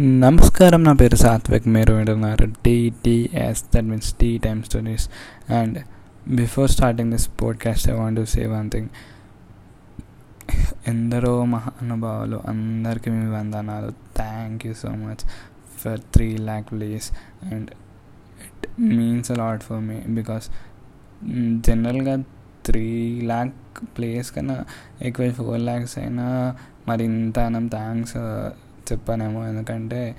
నమస్కారం నా పేరు సాత్విక్. మీరు వింటున్నారు TTS that means tea time stories and before starting this podcast I want to say one thing ఎందరో మహానుభావులు అందరికీ మీ వందనాలు. Thank you so much for three lakh plays and it means a lot for me because జనరల్గా three lakh place కన్నా ఎక్కువ four lakhs అయినా మరి ఇంత అనం థ్యాంక్స్ చెప్పానేమో ఎందుకంటే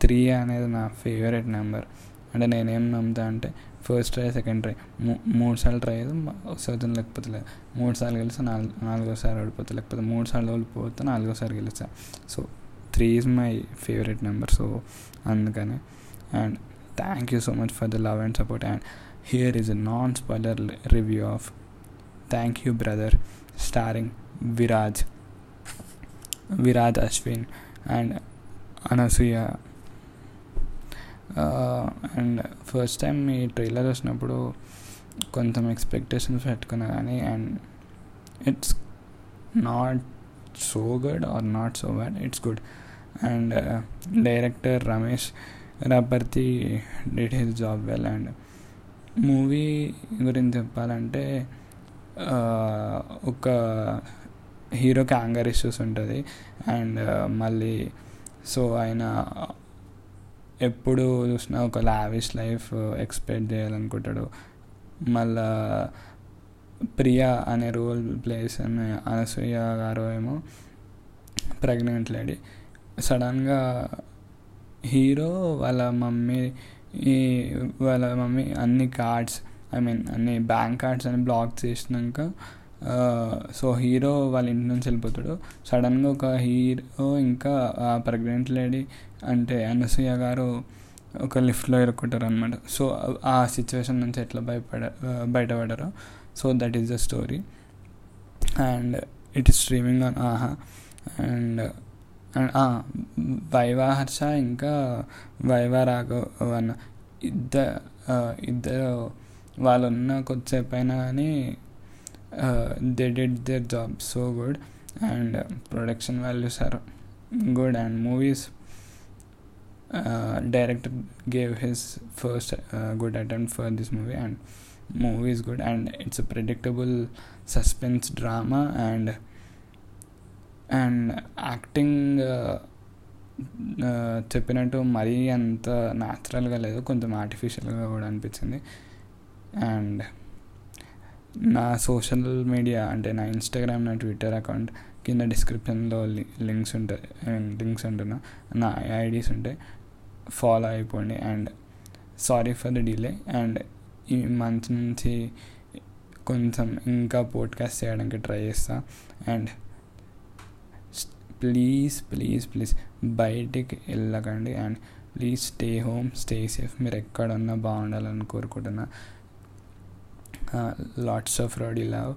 త్రీ అనేది నా ఫేవరెట్ నెంబర్ అంటే నేనేం నమ్ముతా అంటే ఫస్ట్ ట్రై సెకండ్ ట్రై మూ మూడు సార్లు ట్రై వస్తుంది లేకపోతే లేదు. మూడు సార్లు గెలిస్తే నాలుగు నాలుగోసారి ఓడిపోతే. లేకపోతే మూడు సార్లు ఓడిపోతే నాలుగోసారి గెలుస్తా. So three is my favourite number so అందుకని. And thank you so much for the love and support and here is a non spoiler review of thank you brother starring Viraj Viraj Ashwin and Anasuya. And first time ఈ trailer వచ్చినప్పుడు కొంచెం expectations పెట్టుకున్నా కానీ and it's not so good or not so bad it's good and director Ramesh Raparthi did his job well and movie గురించి చెప్పాలంటే ఒక హీరోకి anger issues ఉంటుంది. అండ్ మళ్ళీ సో ఆయన ఎప్పుడు చూసినా ఒక లావిష్ లైఫ్ ఎక్స్పెక్ట్ చేయాలనుకుంటాడు. మళ్ళా ప్రియా అనే రోల్ ప్లేస్ అని అనసూయ గారు ఏమో ప్రెగ్నెంట్ లేడీ సడన్గా హీరో వాళ్ళ మమ్మీ వాళ్ళ మమ్మీ అన్ని కార్డ్స్ ఐ మీన్ అన్ని బ్యాంక్ కార్డ్స్ అని బ్లాక్ చేసినాక సో హీరో వాళ్ళ ఇంటి నుంచి వెళ్ళిపోతాడు. సడన్గా ఒక హీరో ఇంకా ప్రెగ్నెంట్ లేడీ అంటే అనసూయ గారు ఒక లిఫ్ట్లో ఇరుక్కుంటారు అనమాట సో ఆ సిచ్యువేషన్ నుంచి ఎట్లా భయపడ బయటపడారో. So that is the story. And it is streaming on Aha. And Viva Harsha ఇంకా వైవా అన్న. ఇద్దరు ఇద్దరు వాళ్ళు ఉన్న కొద్దిసేపు అయినా కానీ they did their job so good and production values are good and movie's director gave his first good attempt for this movie and movie is good and it's a suspense drama and and acting చెప్పినట్టు మరీ అంత న్యాచురల్గా లేదు కొంచెం ఆర్టిఫిషియల్గా కూడా అనిపించింది. And నా సోషల్ మీడియా అంటే నా ఇన్స్టాగ్రామ్ నా ట్విట్టర్ అకౌంట్ కింద డిస్క్రిప్షన్లో లింక్స్ ఉంటాయి లింక్స్ ఉంటున్నా నా ఐడీస్ ఉంటాయి ఫాలో అయిపోండి and sorry for the delay and ఈ మంత్ నుంచి కొంచెం ఇంకా పోడ్కాస్ట్ చేయడానికి ట్రై చేస్తా అండ్ ప్లీజ్ ప్లీజ్ ప్లీజ్ బయటికి వెళ్ళకండి and please stay home stay safe. మీరు ఎక్కడున్నా బాగుండాలని కోరుకుంటున్నా. Lots of ready love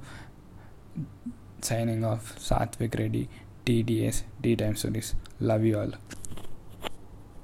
signing off Sathvik Reddy TDS tea time stories love you all